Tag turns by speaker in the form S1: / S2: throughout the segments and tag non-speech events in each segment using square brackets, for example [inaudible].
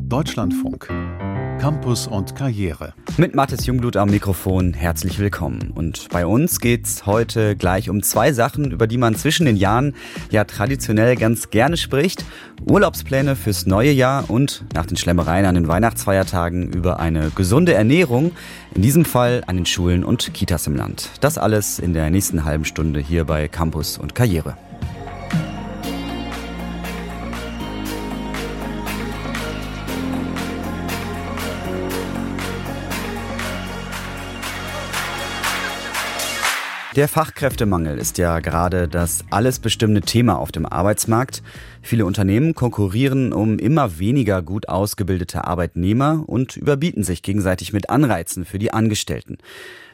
S1: Deutschlandfunk. Campus und Karriere.
S2: Mit Mathis Jungblut am Mikrofon herzlich willkommen. Und bei uns geht's heute gleich um zwei Sachen, über die man zwischen den Jahren ja traditionell ganz gerne spricht. Urlaubspläne fürs neue Jahr und nach den Schlemmereien an den Weihnachtsfeiertagen über eine gesunde Ernährung. In diesem Fall an den Schulen und Kitas im Land. Das alles in der nächsten halben Stunde hier bei Campus und Karriere. Der Fachkräftemangel ist ja gerade das alles bestimmende Thema auf dem Arbeitsmarkt. Viele Unternehmen konkurrieren um immer weniger gut ausgebildete Arbeitnehmer und überbieten sich gegenseitig mit Anreizen für die Angestellten.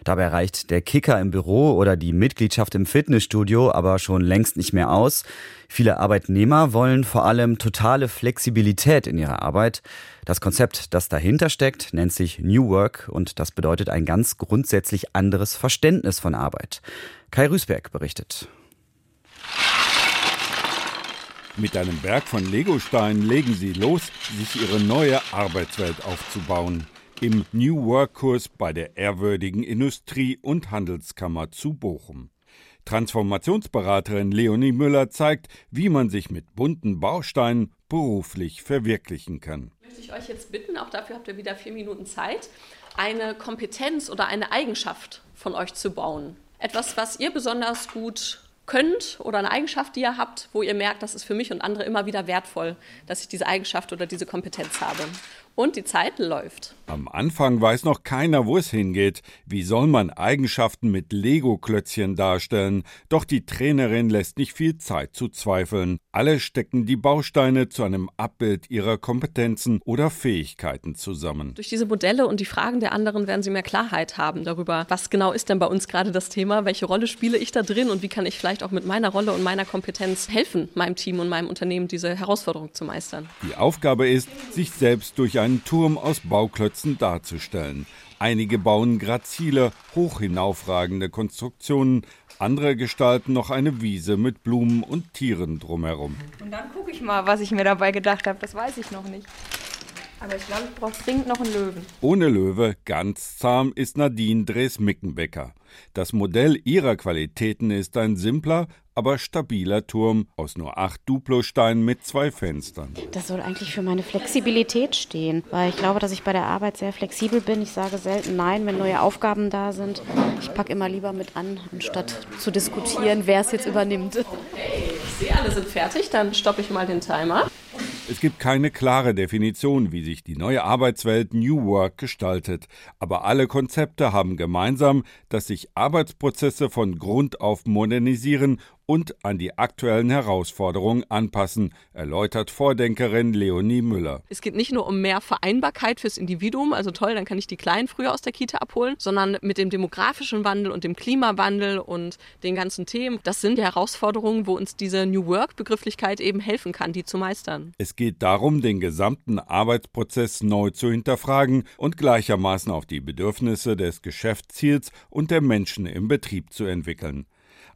S2: Dabei reicht der Kicker im Büro oder die Mitgliedschaft im Fitnessstudio aber schon längst nicht mehr aus. Viele Arbeitnehmer wollen vor allem totale Flexibilität in ihrer Arbeit. Das Konzept, das dahinter steckt, nennt sich New Work und das bedeutet ein ganz grundsätzlich anderes Verständnis von Arbeit. Kai Rüßberg berichtet.
S3: Mit einem Berg von Legosteinen legen sie los, sich ihre neue Arbeitswelt aufzubauen im New Work-Kurs bei der ehrwürdigen Industrie- und Handelskammer zu Bochum. Transformationsberaterin Leonie Müller zeigt, wie man sich mit bunten Bausteinen beruflich verwirklichen kann.
S4: Möchte ich euch jetzt bitten, auch dafür habt ihr wieder vier Minuten Zeit, eine Kompetenz oder eine Eigenschaft von euch zu bauen. Etwas, was ihr besonders gut könnt oder eine Eigenschaft, die ihr habt, wo ihr merkt, das ist für mich und andere immer wieder wertvoll, dass ich diese Eigenschaft oder diese Kompetenz habe. Und die Zeit läuft.
S3: Am Anfang weiß noch keiner, wo es hingeht. Wie soll man Eigenschaften mit Lego-Klötzchen darstellen? Doch die Trainerin lässt nicht viel Zeit zu zweifeln. Alle stecken die Bausteine zu einem Abbild ihrer Kompetenzen oder Fähigkeiten zusammen.
S4: Durch diese Modelle und die Fragen der anderen werden sie mehr Klarheit haben darüber, was genau ist denn bei uns gerade das Thema, welche Rolle spiele ich da drin und wie kann ich vielleicht auch mit meiner Rolle und meiner Kompetenz helfen, meinem Team und meinem Unternehmen diese Herausforderung zu meistern.
S3: Die Aufgabe ist, sich selbst durch einen Turm aus Bauklötzen darzustellen. Einige bauen grazile, hoch hinaufragende Konstruktionen, andere gestalten noch eine Wiese mit Blumen und Tieren drumherum.
S5: Und dann gucke ich mal, was ich mir dabei gedacht habe. Das weiß ich noch nicht. Aber ich glaube, ich brauche dringend noch einen Löwen.
S3: Ohne Löwe, ganz zahm, ist Nadine Dres-Mickenbecker. Das Modell ihrer Qualitäten ist ein simpler, aber stabiler Turm aus nur acht Duplosteinen mit zwei Fenstern.
S6: Das soll eigentlich für meine Flexibilität stehen, weil ich glaube, dass ich bei der Arbeit sehr flexibel bin. Ich sage selten Nein, wenn neue Aufgaben da sind. Ich packe immer lieber mit an, anstatt zu diskutieren, wer es jetzt übernimmt.
S4: Okay, ich sehe, alle sind fertig. Dann stoppe ich mal den Timer.
S3: Es gibt keine klare Definition, wie sich die neue Arbeitswelt New Work gestaltet, aber alle Konzepte haben gemeinsam, dass sich Arbeitsprozesse von Grund auf modernisieren und an die aktuellen Herausforderungen anpassen, erläutert Vordenkerin Leonie Müller.
S4: Es geht nicht nur um mehr Vereinbarkeit fürs Individuum, also toll, dann kann ich die Kleinen früher aus der Kita abholen, sondern mit dem demografischen Wandel und dem Klimawandel und den ganzen Themen. Das sind die Herausforderungen, wo uns diese New Work-Begrifflichkeit eben helfen kann, die zu meistern.
S3: Es geht darum, den gesamten Arbeitsprozess neu zu hinterfragen und gleichermaßen auf die Bedürfnisse des Geschäftsziels und der Menschen im Betrieb zu entwickeln.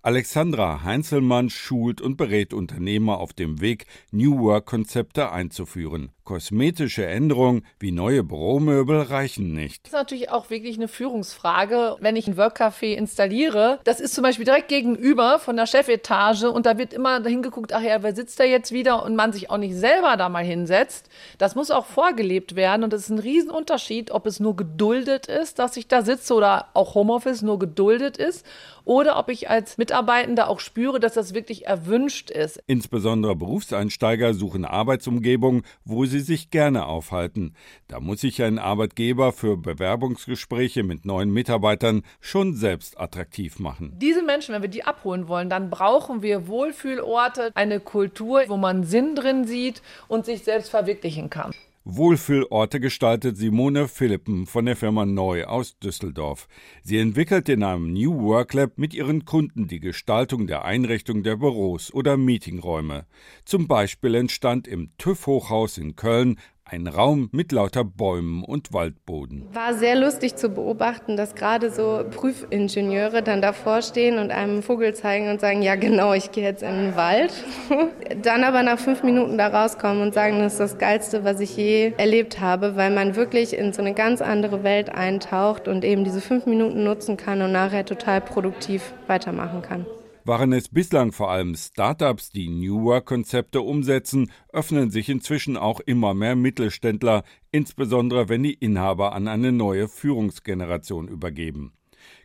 S3: Alexandra Heinzelmann schult und berät Unternehmer auf dem Weg, New Work-Konzepte einzuführen. Kosmetische Änderungen wie neue Büromöbel reichen nicht.
S7: Das ist natürlich auch wirklich eine Führungsfrage. Wenn ich ein Workcafé installiere, das ist zum Beispiel direkt gegenüber von der Chefetage und da wird immer hingeguckt, ach ja, wer sitzt da jetzt wieder und man sich auch nicht selber da mal hinsetzt. Das muss auch vorgelebt werden und das ist ein Riesenunterschied, ob es nur geduldet ist, dass ich da sitze oder auch Homeoffice nur geduldet ist oder ob ich als Mitarbeitender auch spüre, dass das wirklich erwünscht ist.
S3: Insbesondere Berufseinsteiger suchen Arbeitsumgebungen, wo sie sich gerne aufhalten. Da muss sich ein Arbeitgeber für Bewerbungsgespräche mit neuen Mitarbeitern schon selbst attraktiv machen.
S7: Diese Menschen, wenn wir die abholen wollen, dann brauchen wir Wohlfühlorte, eine Kultur, wo man Sinn drin sieht und sich selbst verwirklichen kann.
S3: Wohlfühlorte gestaltet Simone Philippen von der Firma Neu aus Düsseldorf. Sie entwickelt in einem New Work Lab mit ihren Kunden die Gestaltung der Einrichtung der Büros oder Meetingräume. Zum Beispiel entstand im TÜV Hochhaus in Köln Ein Raum mit lauter Bäumen und Waldboden.
S8: War sehr lustig zu beobachten, dass gerade so Prüfingenieure dann davor stehen und einem Vogel zeigen und sagen, ja genau, ich gehe jetzt in den Wald. [laughs] dann aber nach fünf Minuten da rauskommen und sagen, das ist das Geilste, was ich je erlebt habe, weil man wirklich in so eine ganz andere Welt eintaucht und eben diese fünf Minuten nutzen kann und nachher total produktiv weitermachen kann.
S3: Waren es bislang vor allem Startups, die New Work-Konzepte umsetzen, öffnen sich inzwischen auch immer mehr Mittelständler, insbesondere wenn die Inhaber an eine neue Führungsgeneration übergeben.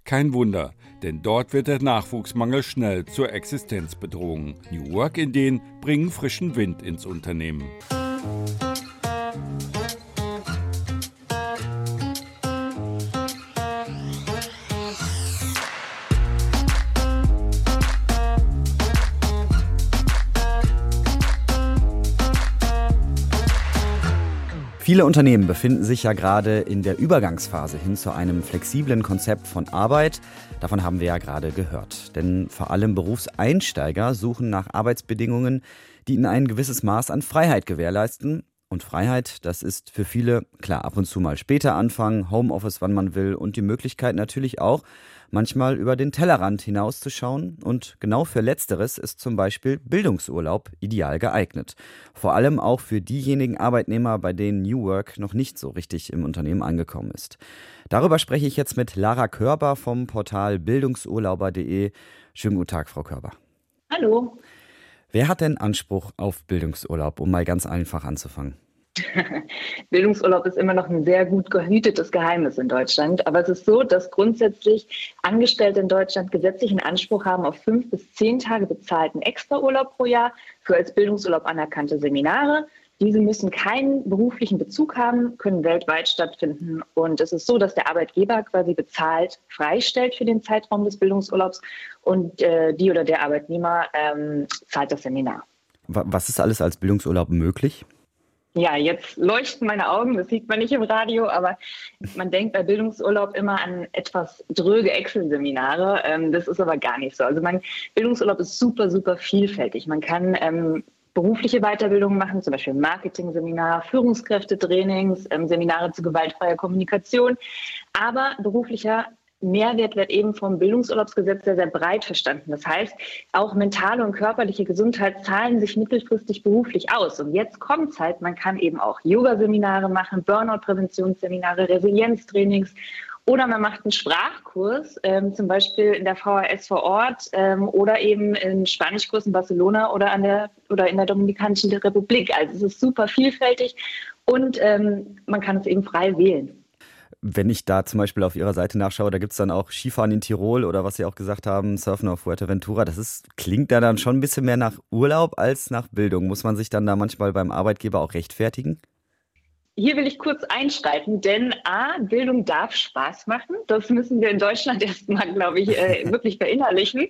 S3: Kein Wunder, denn dort wird der Nachwuchsmangel schnell zur Existenzbedrohung. New Work-Ideen bringen frischen Wind ins Unternehmen.
S2: Viele Unternehmen befinden sich ja gerade in der Übergangsphase hin zu einem flexiblen Konzept von Arbeit. Davon haben wir ja gerade gehört. Denn vor allem Berufseinsteiger suchen nach Arbeitsbedingungen, die ihnen ein gewisses Maß an Freiheit gewährleisten. Und Freiheit, das ist für viele, klar, ab und zu mal später anfangen, Homeoffice, wann man will und die Möglichkeit natürlich auch, manchmal über den Tellerrand hinauszuschauen und genau für letzteres ist zum Beispiel Bildungsurlaub ideal geeignet. Vor allem auch für diejenigen Arbeitnehmer, bei denen New Work noch nicht so richtig im Unternehmen angekommen ist. Darüber spreche ich jetzt mit Lara Körber vom Portal bildungsurlauber.de. Schönen guten Tag, Frau Körber.
S9: Hallo.
S2: Wer hat denn Anspruch auf Bildungsurlaub, um mal ganz einfach anzufangen? [laughs]
S9: Bildungsurlaub ist immer noch ein sehr gut gehütetes Geheimnis in Deutschland. Aber es ist so, dass grundsätzlich Angestellte in Deutschland gesetzlichen Anspruch haben auf fünf bis zehn Tage bezahlten Extraurlaub pro Jahr für als Bildungsurlaub anerkannte Seminare. Diese müssen keinen beruflichen Bezug haben, können weltweit stattfinden. Und es ist so, dass der Arbeitgeber quasi bezahlt freistellt für den Zeitraum des Bildungsurlaubs und äh, die oder der Arbeitnehmer ähm, zahlt das Seminar.
S2: Was ist alles als Bildungsurlaub möglich?
S9: Ja, jetzt leuchten meine Augen, das sieht man nicht im Radio, aber man denkt bei Bildungsurlaub immer an etwas dröge Excel-Seminare. Ähm, das ist aber gar nicht so. Also mein Bildungsurlaub ist super, super vielfältig. Man kann ähm, berufliche Weiterbildungen machen, zum Beispiel Marketing-Seminar, Führungskräftetrainings, ähm, Seminare zu gewaltfreier Kommunikation. Aber beruflicher Mehrwert wird eben vom Bildungsurlaubsgesetz sehr, sehr breit verstanden. Das heißt, auch mentale und körperliche Gesundheit zahlen sich mittelfristig beruflich aus. Und jetzt kommt es halt, man kann eben auch Yoga-Seminare machen, Burnout-Präventionsseminare, Resilienztrainings oder man macht einen Sprachkurs, ähm, zum Beispiel in der VHS vor Ort ähm, oder eben in Spanischkurs in Barcelona oder, an der, oder in der Dominikanischen Republik. Also es ist super vielfältig und ähm, man kann es eben frei wählen
S2: wenn ich da zum Beispiel auf Ihrer Seite nachschaue, da gibt es dann auch Skifahren in Tirol oder was Sie auch gesagt haben, Surfen auf Fuerteventura. Das ist, klingt da dann schon ein bisschen mehr nach Urlaub als nach Bildung. Muss man sich dann da manchmal beim Arbeitgeber auch rechtfertigen?
S9: Hier will ich kurz einschreiten, denn A, Bildung darf Spaß machen. Das müssen wir in Deutschland [laughs] erstmal, glaube ich, äh, [laughs] wirklich verinnerlichen.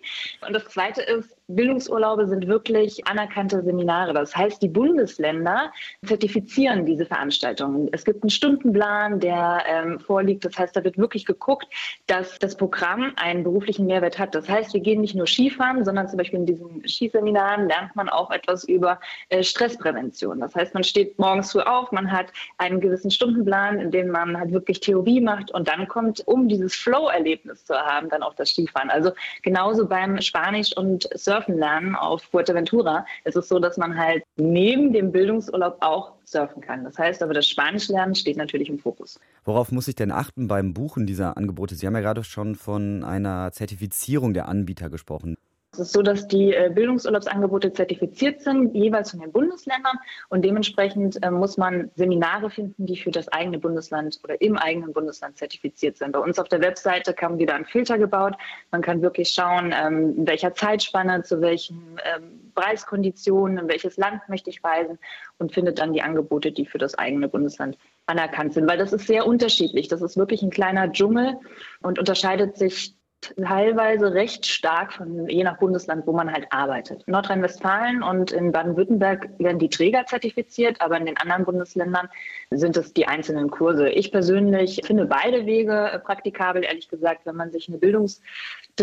S9: Und das Zweite ist, Bildungsurlaube sind wirklich anerkannte Seminare. Das heißt, die Bundesländer zertifizieren diese Veranstaltungen. Es gibt einen Stundenplan, der ähm, vorliegt. Das heißt, da wird wirklich geguckt, dass das Programm einen beruflichen Mehrwert hat. Das heißt, wir gehen nicht nur Skifahren, sondern zum Beispiel in diesen Skiseminaren lernt man auch etwas über äh, Stressprävention. Das heißt, man steht morgens früh auf, man hat einen gewissen Stundenplan, in dem man halt wirklich Theorie macht und dann kommt, um dieses Flow-Erlebnis zu haben, dann auch das Skifahren. Also genauso beim Spanisch und Surfen lernen auf Fuerteventura, ist es so, dass man halt neben dem Bildungsurlaub auch surfen kann. Das heißt aber, das Spanischlernen steht natürlich im Fokus.
S2: Worauf muss ich denn achten beim Buchen dieser Angebote? Sie haben ja gerade schon von einer Zertifizierung der Anbieter gesprochen.
S9: Es ist so, dass die äh, Bildungsurlaubsangebote zertifiziert sind, jeweils von den Bundesländern. Und dementsprechend äh, muss man Seminare finden, die für das eigene Bundesland oder im eigenen Bundesland zertifiziert sind. Bei uns auf der Webseite haben wir da einen Filter gebaut. Man kann wirklich schauen, ähm, in welcher Zeitspanne, zu welchen ähm, Preiskonditionen, in welches Land möchte ich reisen und findet dann die Angebote, die für das eigene Bundesland anerkannt sind. Weil das ist sehr unterschiedlich. Das ist wirklich ein kleiner Dschungel und unterscheidet sich teilweise recht stark von je nach Bundesland, wo man halt arbeitet. In Nordrhein-Westfalen und in Baden-Württemberg werden die Träger zertifiziert, aber in den anderen Bundesländern sind es die einzelnen Kurse. Ich persönlich finde beide Wege praktikabel, ehrlich gesagt, wenn man sich eine Bildungs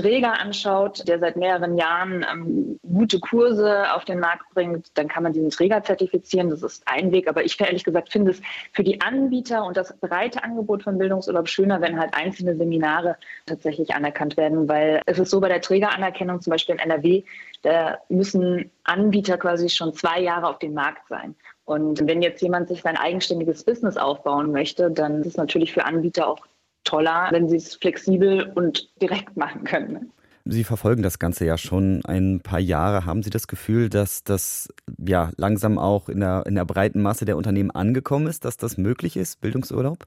S9: Träger anschaut, der seit mehreren Jahren ähm, gute Kurse auf den Markt bringt, dann kann man diesen Träger zertifizieren. Das ist ein Weg. Aber ich ehrlich gesagt finde es für die Anbieter und das breite Angebot von Bildungsurlaub schöner, wenn halt einzelne Seminare tatsächlich anerkannt werden, weil es ist so bei der Trägeranerkennung, zum Beispiel in NRW, da müssen Anbieter quasi schon zwei Jahre auf dem Markt sein. Und wenn jetzt jemand sich sein eigenständiges Business aufbauen möchte, dann ist es natürlich für Anbieter auch toller, wenn sie es flexibel und direkt machen können.
S2: Sie verfolgen das Ganze ja schon ein paar Jahre. Haben Sie das Gefühl, dass das ja langsam auch in der, in der breiten Masse der Unternehmen angekommen ist, dass das möglich ist, Bildungsurlaub?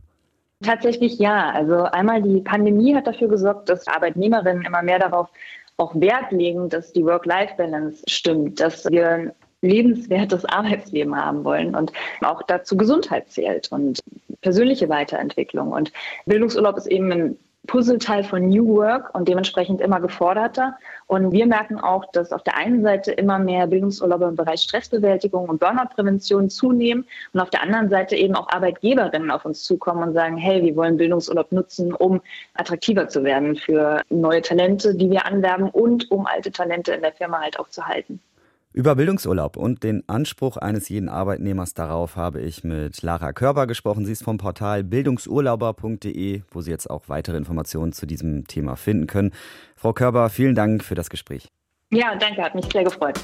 S9: Tatsächlich ja. Also einmal die Pandemie hat dafür gesorgt, dass Arbeitnehmerinnen immer mehr darauf auch Wert legen, dass die Work-Life-Balance stimmt, dass wir lebenswertes Arbeitsleben haben wollen und auch dazu Gesundheit zählt und persönliche Weiterentwicklung. Und Bildungsurlaub ist eben ein Puzzleteil von New Work und dementsprechend immer geforderter. Und wir merken auch, dass auf der einen Seite immer mehr Bildungsurlaube im Bereich Stressbewältigung und Burnout-Prävention zunehmen und auf der anderen Seite eben auch Arbeitgeberinnen auf uns zukommen und sagen, hey, wir wollen Bildungsurlaub nutzen, um attraktiver zu werden für neue Talente, die wir anwerben und um alte Talente in der Firma halt auch zu halten.
S2: Über Bildungsurlaub und den Anspruch eines jeden Arbeitnehmers darauf habe ich mit Lara Körber gesprochen. Sie ist vom Portal bildungsurlauber.de, wo Sie jetzt auch weitere Informationen zu diesem Thema finden können. Frau Körber, vielen Dank für das Gespräch.
S9: Ja, danke, hat mich sehr gefreut.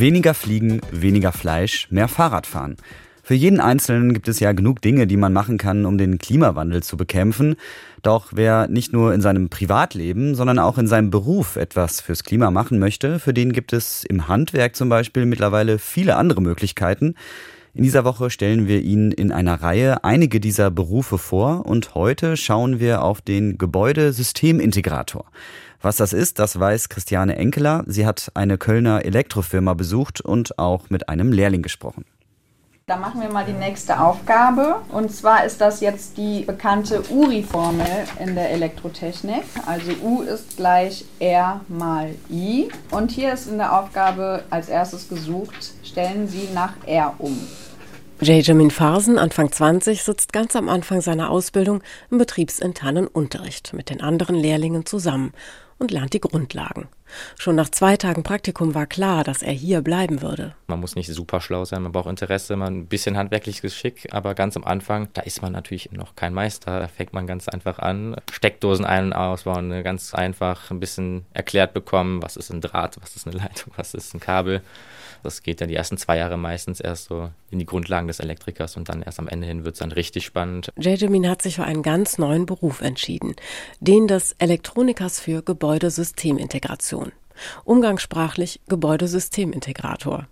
S2: Weniger fliegen, weniger Fleisch, mehr Fahrrad fahren. Für jeden Einzelnen gibt es ja genug Dinge, die man machen kann, um den Klimawandel zu bekämpfen. Doch wer nicht nur in seinem Privatleben, sondern auch in seinem Beruf etwas fürs Klima machen möchte, für den gibt es im Handwerk zum Beispiel mittlerweile viele andere Möglichkeiten. In dieser Woche stellen wir Ihnen in einer Reihe einige dieser Berufe vor und heute schauen wir auf den Gebäudesystemintegrator. Was das ist, das weiß Christiane Enkeler. Sie hat eine Kölner Elektrofirma besucht und auch mit einem Lehrling gesprochen.
S10: Da machen wir mal die nächste Aufgabe. Und zwar ist das jetzt die bekannte URI-Formel in der Elektrotechnik. Also U ist gleich R mal I. Und hier ist in der Aufgabe als erstes gesucht, stellen Sie nach R um.
S11: Jajamin Farsen, Anfang 20, sitzt ganz am Anfang seiner Ausbildung im betriebsinternen Unterricht mit den anderen Lehrlingen zusammen und lernt die Grundlagen. Schon nach zwei Tagen Praktikum war klar, dass er hier bleiben würde.
S12: Man muss nicht super schlau sein, man braucht Interesse, man ein bisschen handwerkliches Geschick, aber ganz am Anfang, da ist man natürlich noch kein Meister. Da fängt man ganz einfach an, Steckdosen ein- und ausbauen, ne, ganz einfach ein bisschen erklärt bekommen, was ist ein Draht, was ist eine Leitung, was ist ein Kabel. Das geht dann die ersten zwei Jahre meistens erst so in die Grundlagen des Elektrikers und dann erst am Ende hin wird es dann richtig spannend.
S11: Jajamin hat sich für einen ganz neuen Beruf entschieden, den des Elektronikers für Gebäudesystemintegration. Umgangssprachlich Gebäudesystemintegrator.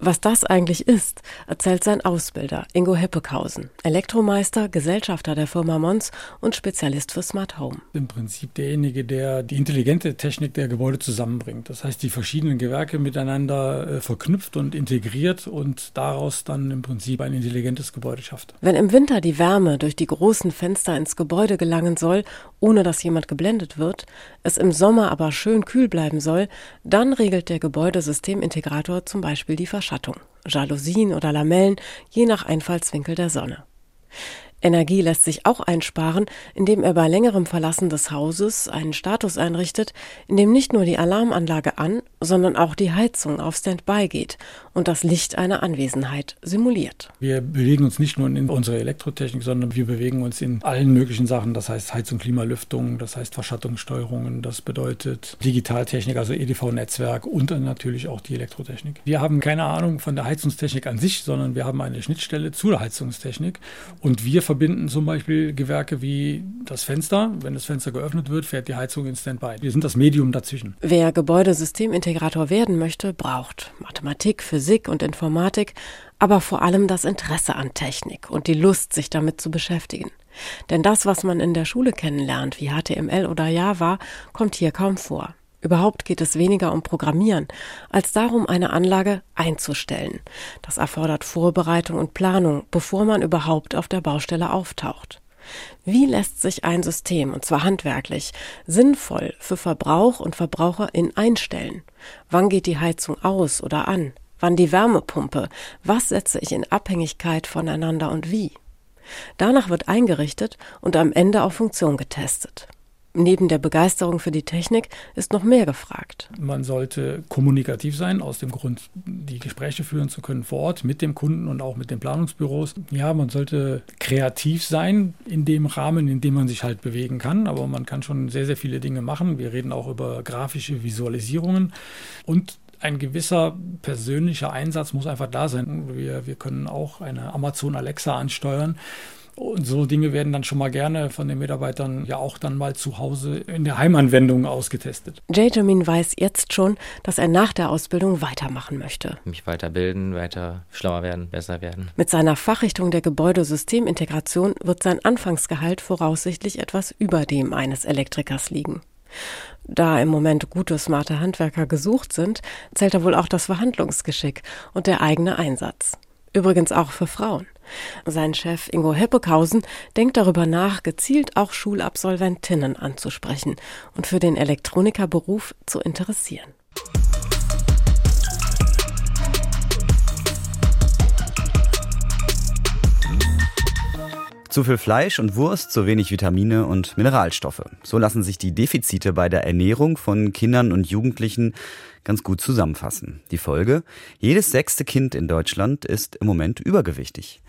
S11: Was das eigentlich ist, erzählt sein Ausbilder Ingo Heppekausen, Elektromeister, Gesellschafter der Firma Mons und Spezialist für Smart Home.
S13: Im Prinzip derjenige, der die intelligente Technik der Gebäude zusammenbringt. Das heißt, die verschiedenen Gewerke miteinander äh, verknüpft und integriert und daraus dann im Prinzip ein intelligentes Gebäude schafft.
S11: Wenn im Winter die Wärme durch die großen Fenster ins Gebäude gelangen soll, ohne dass jemand geblendet wird, es im Sommer aber schön kühl bleiben soll, dann regelt der Gebäudesystemintegrator zum Beispiel die Verschattung. Verschattung, Jalousien oder Lamellen, je nach Einfallswinkel der Sonne. Energie lässt sich auch einsparen, indem er bei längerem Verlassen des Hauses einen Status einrichtet, in dem nicht nur die Alarmanlage an, sondern auch die Heizung auf Standby geht und das Licht einer Anwesenheit simuliert.
S13: Wir bewegen uns nicht nur in unserer Elektrotechnik, sondern wir bewegen uns in allen möglichen Sachen. Das heißt Heizung, Klimalüftung, das heißt Verschattungssteuerungen, das bedeutet Digitaltechnik, also EDV-Netzwerk und dann natürlich auch die Elektrotechnik. Wir haben keine Ahnung von der Heizungstechnik an sich, sondern wir haben eine Schnittstelle zur Heizungstechnik und wir verbinden zum Beispiel Gewerke wie das Fenster. Wenn das Fenster geöffnet wird, fährt die Heizung in Standby. Wir sind das Medium dazwischen.
S11: Wer Gebäudesystemintegrator werden möchte, braucht Mathematik, Physik und Informatik, aber vor allem das Interesse an Technik und die Lust, sich damit zu beschäftigen. Denn das, was man in der Schule kennenlernt, wie HTML oder Java, kommt hier kaum vor. Überhaupt geht es weniger um Programmieren, als darum, eine Anlage einzustellen. Das erfordert Vorbereitung und Planung, bevor man überhaupt auf der Baustelle auftaucht. Wie lässt sich ein System, und zwar handwerklich, sinnvoll für Verbrauch und VerbraucherInnen einstellen? Wann geht die Heizung aus oder an? Wann die Wärmepumpe? Was setze ich in Abhängigkeit voneinander und wie? Danach wird eingerichtet und am Ende auf Funktion getestet. Neben der Begeisterung für die Technik ist noch mehr gefragt.
S13: Man sollte kommunikativ sein, aus dem Grund, die Gespräche führen zu können vor Ort mit dem Kunden und auch mit den Planungsbüros. Ja, man sollte kreativ sein in dem Rahmen, in dem man sich halt bewegen kann, aber man kann schon sehr, sehr viele Dinge machen. Wir reden auch über grafische Visualisierungen und ein gewisser persönlicher Einsatz muss einfach da sein. Wir, wir können auch eine Amazon Alexa ansteuern. Und so Dinge werden dann schon mal gerne von den Mitarbeitern ja auch dann mal zu Hause in der Heimanwendung ausgetestet.
S11: Jamin weiß jetzt schon, dass er nach der Ausbildung weitermachen möchte.
S12: Mich weiterbilden, weiter schlauer werden, besser werden.
S11: Mit seiner Fachrichtung der Gebäudesystemintegration wird sein Anfangsgehalt voraussichtlich etwas über dem eines Elektrikers liegen. Da im Moment gute, smarte Handwerker gesucht sind, zählt er wohl auch das Verhandlungsgeschick und der eigene Einsatz. Übrigens auch für Frauen. Sein Chef Ingo Heppekhausen denkt darüber nach, gezielt auch Schulabsolventinnen anzusprechen und für den Elektronikerberuf zu interessieren.
S2: Zu viel Fleisch und Wurst, zu wenig Vitamine und Mineralstoffe. So lassen sich die Defizite bei der Ernährung von Kindern und Jugendlichen ganz gut zusammenfassen. Die Folge? Jedes sechste Kind in Deutschland ist im Moment übergewichtig.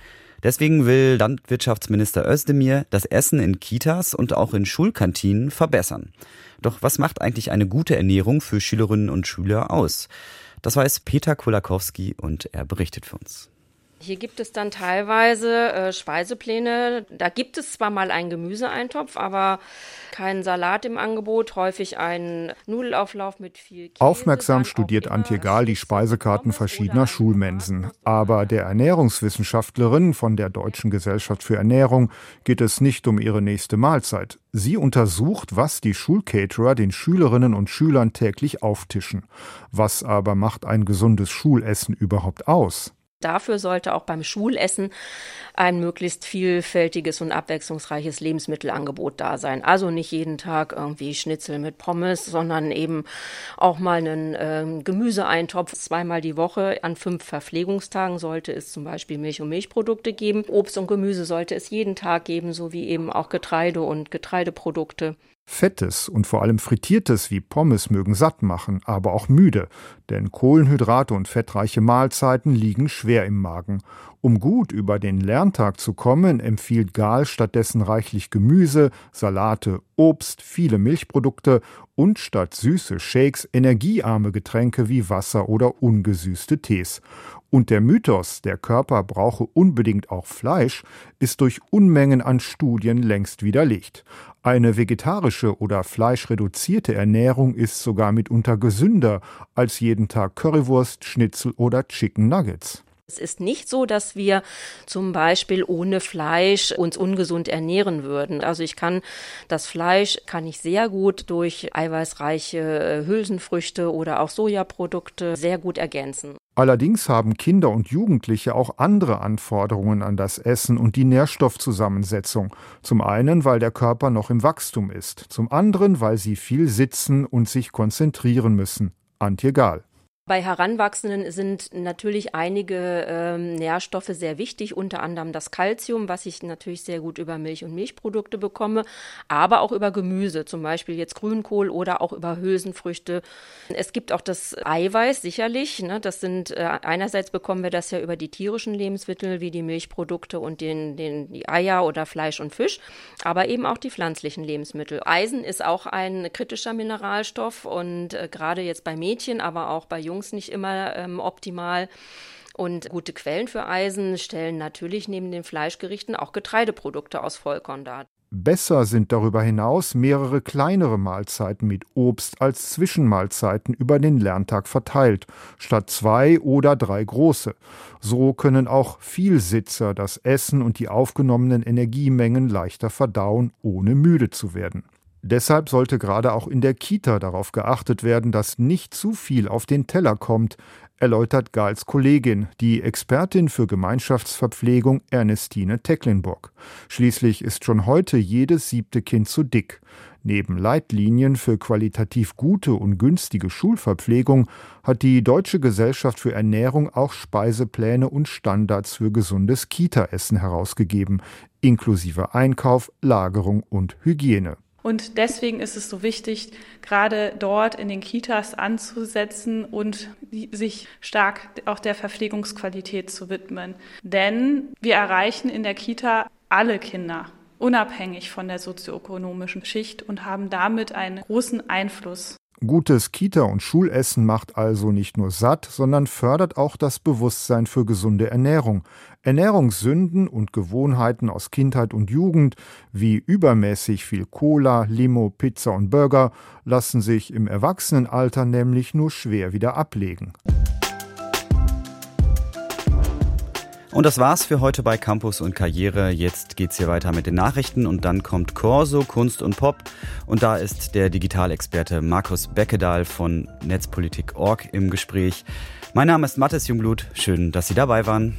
S2: Deswegen will Landwirtschaftsminister Özdemir das Essen in Kitas und auch in Schulkantinen verbessern. Doch was macht eigentlich eine gute Ernährung für Schülerinnen und Schüler aus? Das weiß Peter Kolakowski und er berichtet für uns.
S14: Hier gibt es dann teilweise äh, Speisepläne. Da gibt es zwar mal einen Gemüseeintopf, aber keinen Salat im Angebot, häufig einen Nudelauflauf mit viel Käse.
S15: Aufmerksam studiert Antje Gahl die Speisekarten verschiedener Schulmensen. Aber der Ernährungswissenschaftlerin von der Deutschen Gesellschaft für Ernährung geht es nicht um ihre nächste Mahlzeit. Sie untersucht, was die Schulcaterer den Schülerinnen und Schülern täglich auftischen. Was aber macht ein gesundes Schulessen überhaupt aus?
S14: Dafür sollte auch beim Schulessen ein möglichst vielfältiges und abwechslungsreiches Lebensmittelangebot da sein. Also nicht jeden Tag irgendwie Schnitzel mit Pommes, sondern eben auch mal einen äh, Gemüseeintopf. Zweimal die Woche an fünf Verpflegungstagen sollte es zum Beispiel Milch und Milchprodukte geben. Obst und Gemüse sollte es jeden Tag geben, sowie eben auch Getreide und Getreideprodukte.
S15: Fettes und vor allem Frittiertes wie Pommes mögen satt machen, aber auch müde, denn Kohlenhydrate und fettreiche Mahlzeiten liegen schwer im Magen. Um gut über den Lerntag zu kommen, empfiehlt Gahl stattdessen reichlich Gemüse, Salate, Obst, viele Milchprodukte und statt süße Shakes energiearme Getränke wie Wasser oder ungesüßte Tees. Und der Mythos, der Körper brauche unbedingt auch Fleisch, ist durch Unmengen an Studien längst widerlegt. Eine vegetarische oder fleischreduzierte Ernährung ist sogar mitunter gesünder als jeden Tag Currywurst, Schnitzel oder Chicken Nuggets.
S14: Es ist nicht so, dass wir zum Beispiel ohne Fleisch uns ungesund ernähren würden. Also ich kann das Fleisch kann ich sehr gut durch eiweißreiche äh, Hülsenfrüchte oder auch Sojaprodukte sehr gut ergänzen.
S15: Allerdings haben Kinder und Jugendliche auch andere Anforderungen an das Essen und die Nährstoffzusammensetzung. Zum einen, weil der Körper noch im Wachstum ist, zum anderen, weil sie viel sitzen und sich konzentrieren müssen. Antje Gahl.
S14: Bei Heranwachsenden sind natürlich einige ähm, Nährstoffe sehr wichtig, unter anderem das Kalzium, was ich natürlich sehr gut über Milch und Milchprodukte bekomme, aber auch über Gemüse, zum Beispiel jetzt Grünkohl oder auch über Hülsenfrüchte. Es gibt auch das Eiweiß, sicherlich. Ne? Das sind äh, einerseits bekommen wir das ja über die tierischen Lebensmittel wie die Milchprodukte und den, den, die Eier oder Fleisch und Fisch, aber eben auch die pflanzlichen Lebensmittel. Eisen ist auch ein kritischer Mineralstoff und äh, gerade jetzt bei Mädchen, aber auch bei Jungen Jungs nicht immer ähm, optimal. Und gute Quellen für Eisen stellen natürlich neben den Fleischgerichten auch Getreideprodukte aus Vollkorn dar.
S15: Besser sind darüber hinaus mehrere kleinere Mahlzeiten mit Obst als Zwischenmahlzeiten über den Lerntag verteilt, statt zwei oder drei große. So können auch Vielsitzer das Essen und die aufgenommenen Energiemengen leichter verdauen, ohne müde zu werden. Deshalb sollte gerade auch in der Kita darauf geachtet werden, dass nicht zu viel auf den Teller kommt, erläutert Gals Kollegin, die Expertin für Gemeinschaftsverpflegung Ernestine Tecklenburg. Schließlich ist schon heute jedes siebte Kind zu dick. Neben Leitlinien für qualitativ gute und günstige Schulverpflegung hat die Deutsche Gesellschaft für Ernährung auch Speisepläne und Standards für gesundes Kita-Essen herausgegeben, inklusive Einkauf, Lagerung und Hygiene.
S9: Und deswegen ist es so wichtig, gerade dort in den Kitas anzusetzen und sich stark auch der Verpflegungsqualität zu widmen. Denn wir erreichen in der Kita alle Kinder, unabhängig von der sozioökonomischen Schicht und haben damit einen großen Einfluss
S15: Gutes Kita- und Schulessen macht also nicht nur satt, sondern fördert auch das Bewusstsein für gesunde Ernährung. Ernährungssünden und Gewohnheiten aus Kindheit und Jugend, wie übermäßig viel Cola, Limo, Pizza und Burger, lassen sich im Erwachsenenalter nämlich nur schwer wieder ablegen.
S2: Und das war's für heute bei Campus und Karriere. Jetzt geht's hier weiter mit den Nachrichten und dann kommt Corso, Kunst und Pop. Und da ist der Digitalexperte Markus Beckedahl von Netzpolitik.org im Gespräch. Mein Name ist Mathis Jungblut. Schön, dass Sie dabei waren.